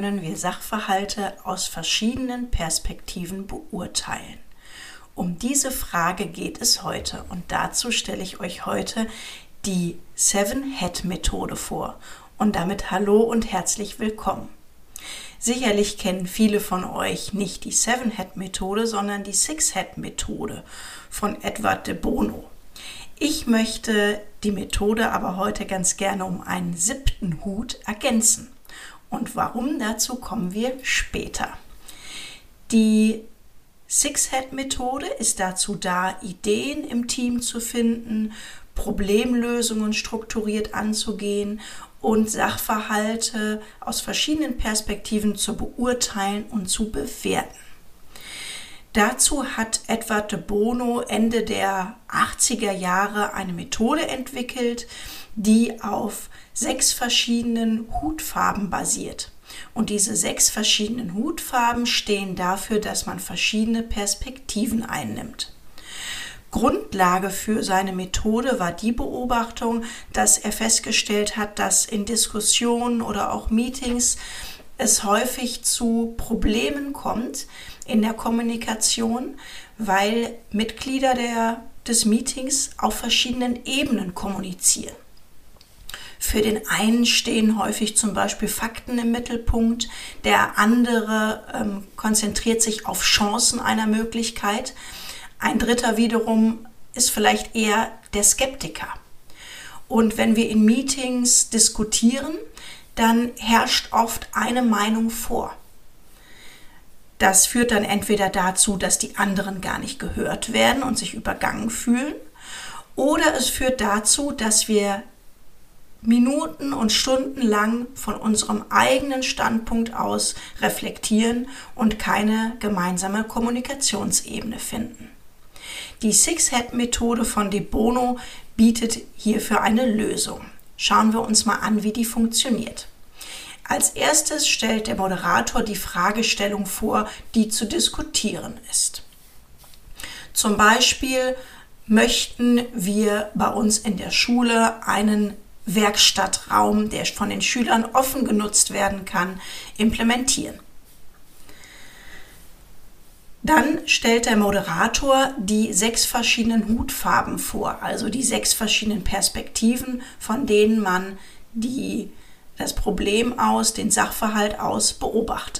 können wir Sachverhalte aus verschiedenen Perspektiven beurteilen? Um diese Frage geht es heute und dazu stelle ich euch heute die Seven-Head-Methode vor. Und damit hallo und herzlich willkommen. Sicherlich kennen viele von euch nicht die Seven-Head-Methode, sondern die Six-Head-Methode von Edward de Bono. Ich möchte die Methode aber heute ganz gerne um einen siebten Hut ergänzen. Und warum dazu kommen wir später. Die Six-Head-Methode ist dazu da, Ideen im Team zu finden, Problemlösungen strukturiert anzugehen und Sachverhalte aus verschiedenen Perspektiven zu beurteilen und zu bewerten. Dazu hat Edward de Bono Ende der 80er Jahre eine Methode entwickelt, die auf sechs verschiedenen Hutfarben basiert. Und diese sechs verschiedenen Hutfarben stehen dafür, dass man verschiedene Perspektiven einnimmt. Grundlage für seine Methode war die Beobachtung, dass er festgestellt hat, dass in Diskussionen oder auch Meetings es häufig zu Problemen kommt in der Kommunikation, weil Mitglieder der, des Meetings auf verschiedenen Ebenen kommunizieren. Für den einen stehen häufig zum Beispiel Fakten im Mittelpunkt, der andere ähm, konzentriert sich auf Chancen einer Möglichkeit, ein dritter wiederum ist vielleicht eher der Skeptiker. Und wenn wir in Meetings diskutieren, dann herrscht oft eine Meinung vor. Das führt dann entweder dazu, dass die anderen gar nicht gehört werden und sich übergangen fühlen, oder es führt dazu, dass wir Minuten und Stunden lang von unserem eigenen Standpunkt aus reflektieren und keine gemeinsame Kommunikationsebene finden. Die Six-Head-Methode von De Bono bietet hierfür eine Lösung. Schauen wir uns mal an, wie die funktioniert. Als erstes stellt der Moderator die Fragestellung vor, die zu diskutieren ist. Zum Beispiel möchten wir bei uns in der Schule einen Werkstattraum, der von den Schülern offen genutzt werden kann, implementieren. Dann stellt der Moderator die sechs verschiedenen Hutfarben vor, also die sechs verschiedenen Perspektiven, von denen man die, das Problem aus, den Sachverhalt aus beobachtet.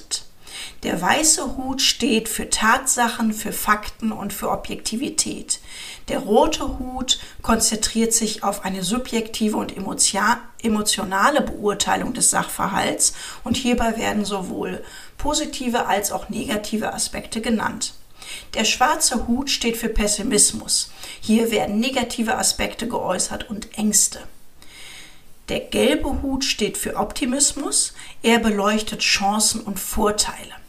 Der weiße Hut steht für Tatsachen, für Fakten und für Objektivität. Der rote Hut konzentriert sich auf eine subjektive und emotionale Beurteilung des Sachverhalts und hierbei werden sowohl positive als auch negative Aspekte genannt. Der schwarze Hut steht für Pessimismus. Hier werden negative Aspekte geäußert und Ängste. Der gelbe Hut steht für Optimismus. Er beleuchtet Chancen und Vorteile.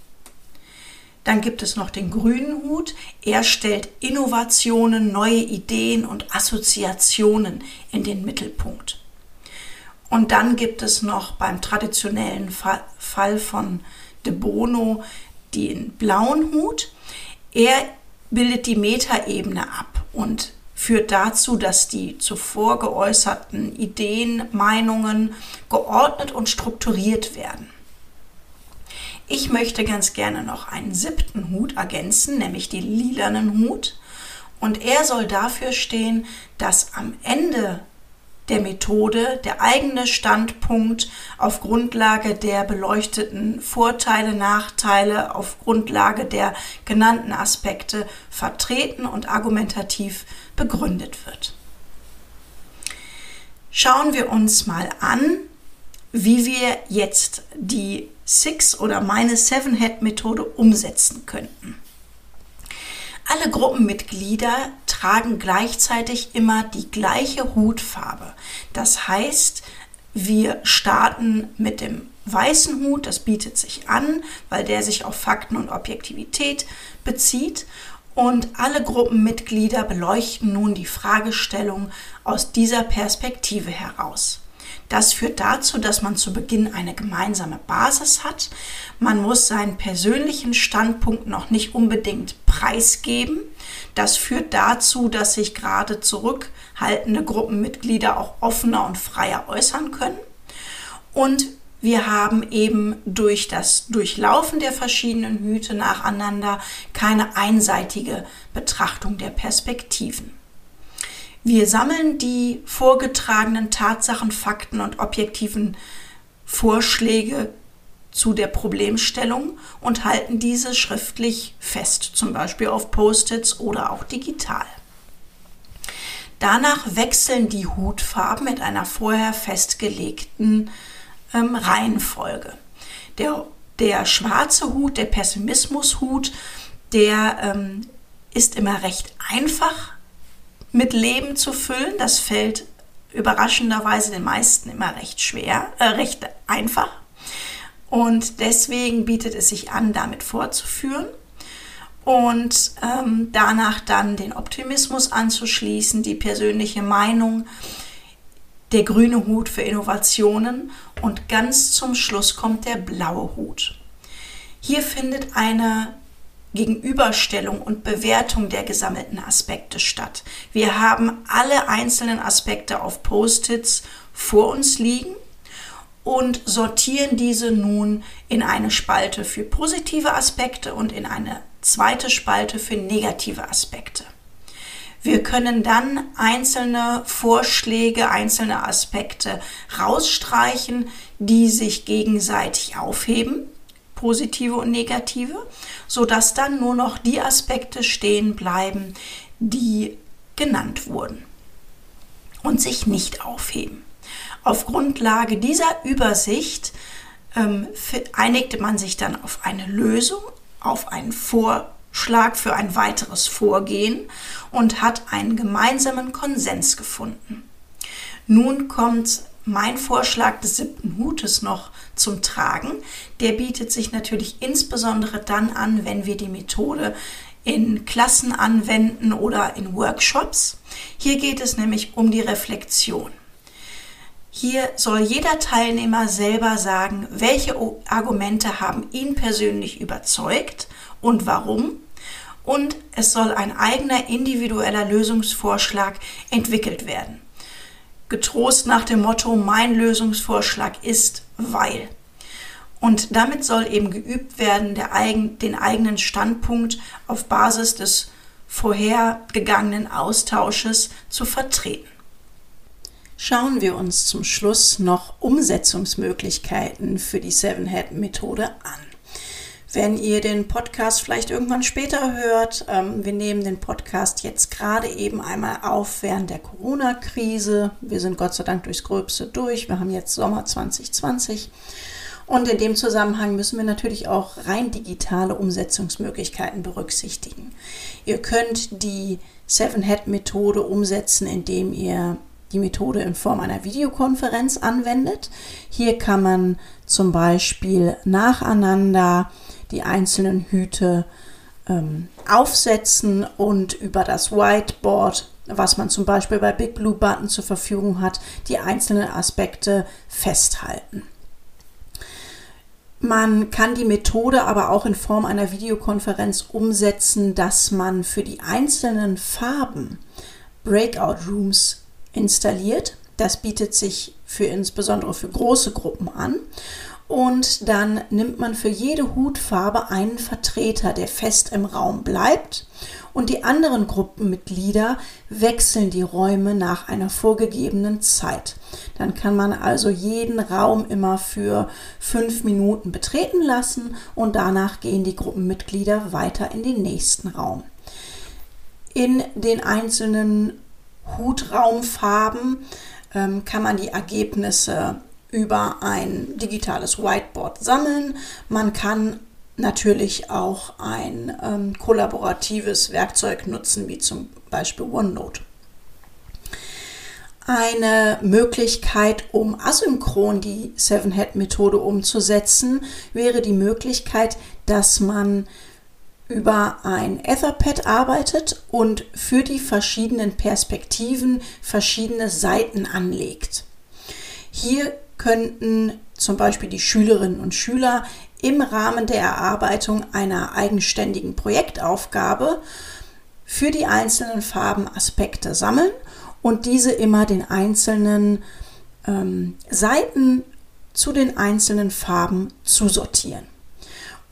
Dann gibt es noch den grünen Hut. Er stellt Innovationen, neue Ideen und Assoziationen in den Mittelpunkt. Und dann gibt es noch beim traditionellen Fall von de Bono den blauen Hut. Er bildet die Metaebene ab und führt dazu, dass die zuvor geäußerten Ideen, Meinungen geordnet und strukturiert werden. Ich möchte ganz gerne noch einen siebten Hut ergänzen, nämlich den lilanen Hut. Und er soll dafür stehen, dass am Ende der Methode der eigene Standpunkt auf Grundlage der beleuchteten Vorteile, Nachteile, auf Grundlage der genannten Aspekte vertreten und argumentativ begründet wird. Schauen wir uns mal an, wie wir jetzt die Six oder meine Seven Head Methode umsetzen könnten. Alle Gruppenmitglieder tragen gleichzeitig immer die gleiche Hutfarbe. Das heißt, wir starten mit dem weißen Hut, das bietet sich an, weil der sich auf Fakten und Objektivität bezieht. Und alle Gruppenmitglieder beleuchten nun die Fragestellung aus dieser Perspektive heraus. Das führt dazu, dass man zu Beginn eine gemeinsame Basis hat. Man muss seinen persönlichen Standpunkt noch nicht unbedingt preisgeben. Das führt dazu, dass sich gerade zurückhaltende Gruppenmitglieder auch offener und freier äußern können. Und wir haben eben durch das Durchlaufen der verschiedenen Hüte nacheinander keine einseitige Betrachtung der Perspektiven. Wir sammeln die vorgetragenen Tatsachen, Fakten und objektiven Vorschläge zu der Problemstellung und halten diese schriftlich fest, zum Beispiel auf Post-its oder auch digital. Danach wechseln die Hutfarben mit einer vorher festgelegten ähm, Reihenfolge. Der, der schwarze Hut, der Pessimismushut, der ähm, ist immer recht einfach mit Leben zu füllen. Das fällt überraschenderweise den meisten immer recht schwer, äh, recht einfach. Und deswegen bietet es sich an, damit fortzuführen und ähm, danach dann den Optimismus anzuschließen, die persönliche Meinung, der grüne Hut für Innovationen und ganz zum Schluss kommt der blaue Hut. Hier findet eine Gegenüberstellung und Bewertung der gesammelten Aspekte statt. Wir haben alle einzelnen Aspekte auf Post-its vor uns liegen und sortieren diese nun in eine Spalte für positive Aspekte und in eine zweite Spalte für negative Aspekte. Wir können dann einzelne Vorschläge, einzelne Aspekte rausstreichen, die sich gegenseitig aufheben, positive und negative, sodass dann nur noch die Aspekte stehen bleiben, die genannt wurden und sich nicht aufheben. Auf Grundlage dieser Übersicht ähm, einigte man sich dann auf eine Lösung, auf einen Vorschlag für ein weiteres Vorgehen und hat einen gemeinsamen Konsens gefunden. Nun kommt mein Vorschlag des siebten Hutes noch zum Tragen. Der bietet sich natürlich insbesondere dann an, wenn wir die Methode in Klassen anwenden oder in Workshops. Hier geht es nämlich um die Reflexion. Hier soll jeder Teilnehmer selber sagen, welche Argumente haben ihn persönlich überzeugt und warum. Und es soll ein eigener individueller Lösungsvorschlag entwickelt werden. Getrost nach dem Motto, mein Lösungsvorschlag ist weil. Und damit soll eben geübt werden, eigen, den eigenen Standpunkt auf Basis des vorhergegangenen Austausches zu vertreten schauen wir uns zum Schluss noch Umsetzungsmöglichkeiten für die Seven-Head-Methode an. Wenn ihr den Podcast vielleicht irgendwann später hört, ähm, wir nehmen den Podcast jetzt gerade eben einmal auf während der Corona-Krise. Wir sind Gott sei Dank durchs Gröbste durch. Wir haben jetzt Sommer 2020. Und in dem Zusammenhang müssen wir natürlich auch rein digitale Umsetzungsmöglichkeiten berücksichtigen. Ihr könnt die Seven-Head-Methode umsetzen, indem ihr die Methode in Form einer Videokonferenz anwendet. Hier kann man zum Beispiel nacheinander die einzelnen Hüte ähm, aufsetzen und über das Whiteboard, was man zum Beispiel bei Big Blue Button zur Verfügung hat, die einzelnen Aspekte festhalten. Man kann die Methode aber auch in Form einer Videokonferenz umsetzen, dass man für die einzelnen Farben Breakout Rooms installiert. Das bietet sich für insbesondere für große Gruppen an. Und dann nimmt man für jede Hutfarbe einen Vertreter, der fest im Raum bleibt. Und die anderen Gruppenmitglieder wechseln die Räume nach einer vorgegebenen Zeit. Dann kann man also jeden Raum immer für fünf Minuten betreten lassen und danach gehen die Gruppenmitglieder weiter in den nächsten Raum. In den einzelnen Hutraumfarben ähm, kann man die Ergebnisse über ein digitales Whiteboard sammeln. Man kann natürlich auch ein ähm, kollaboratives Werkzeug nutzen, wie zum Beispiel OneNote. Eine Möglichkeit, um asynchron die Seven-Head-Methode umzusetzen, wäre die Möglichkeit, dass man über ein Etherpad arbeitet und für die verschiedenen Perspektiven verschiedene Seiten anlegt. Hier könnten zum Beispiel die Schülerinnen und Schüler im Rahmen der Erarbeitung einer eigenständigen Projektaufgabe für die einzelnen Farben Aspekte sammeln und diese immer den einzelnen ähm, Seiten zu den einzelnen Farben zusortieren.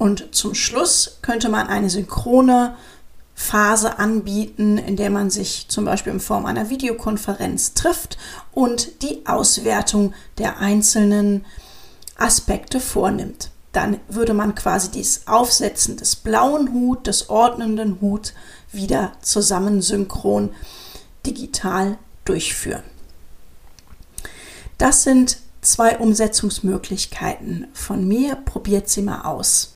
Und zum Schluss könnte man eine synchrone Phase anbieten, in der man sich zum Beispiel in Form einer Videokonferenz trifft und die Auswertung der einzelnen Aspekte vornimmt. Dann würde man quasi dieses Aufsetzen des blauen Hut, des ordnenden Hut wieder zusammen synchron digital durchführen. Das sind zwei Umsetzungsmöglichkeiten von mir. Probiert sie mal aus.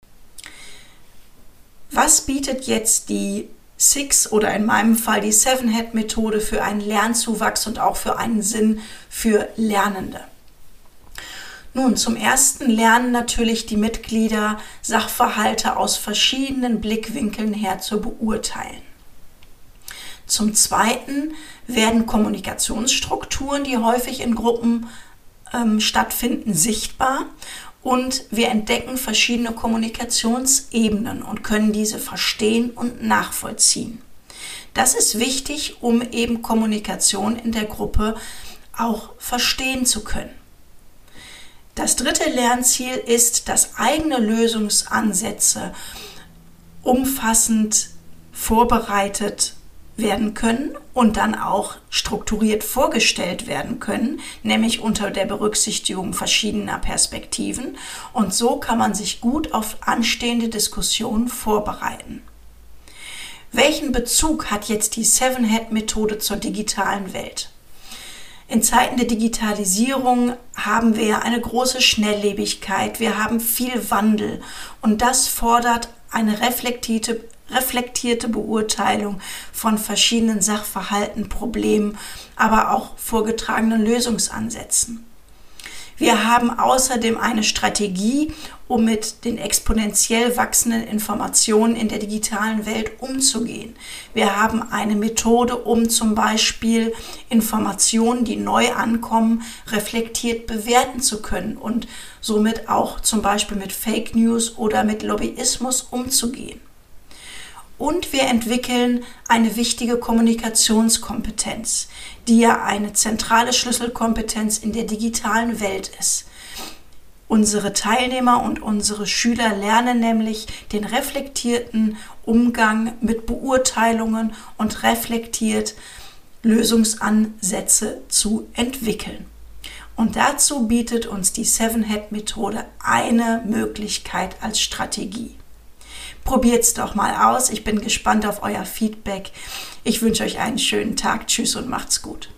Was bietet jetzt die Six oder in meinem Fall die Seven-Head-Methode für einen Lernzuwachs und auch für einen Sinn für Lernende? Nun, zum ersten lernen natürlich die Mitglieder Sachverhalte aus verschiedenen Blickwinkeln her zu beurteilen. Zum zweiten werden Kommunikationsstrukturen, die häufig in Gruppen ähm, stattfinden, sichtbar und wir entdecken verschiedene Kommunikationsebenen und können diese verstehen und nachvollziehen. Das ist wichtig, um eben Kommunikation in der Gruppe auch verstehen zu können. Das dritte Lernziel ist, dass eigene Lösungsansätze umfassend vorbereitet werden können und dann auch strukturiert vorgestellt werden können, nämlich unter der Berücksichtigung verschiedener Perspektiven. Und so kann man sich gut auf anstehende Diskussionen vorbereiten. Welchen Bezug hat jetzt die Seven-Head-Methode zur digitalen Welt? In Zeiten der Digitalisierung haben wir eine große Schnelllebigkeit, wir haben viel Wandel und das fordert eine reflektierte, reflektierte Beurteilung von verschiedenen Sachverhalten, Problemen, aber auch vorgetragenen Lösungsansätzen. Wir haben außerdem eine Strategie, um mit den exponentiell wachsenden Informationen in der digitalen Welt umzugehen. Wir haben eine Methode, um zum Beispiel Informationen, die neu ankommen, reflektiert bewerten zu können und somit auch zum Beispiel mit Fake News oder mit Lobbyismus umzugehen und wir entwickeln eine wichtige Kommunikationskompetenz, die ja eine zentrale Schlüsselkompetenz in der digitalen Welt ist. Unsere Teilnehmer und unsere Schüler lernen nämlich den reflektierten Umgang mit Beurteilungen und reflektiert Lösungsansätze zu entwickeln. Und dazu bietet uns die Seven-Head-Methode eine Möglichkeit als Strategie. Probiert's doch mal aus. Ich bin gespannt auf euer Feedback. Ich wünsche euch einen schönen Tag. Tschüss und macht's gut.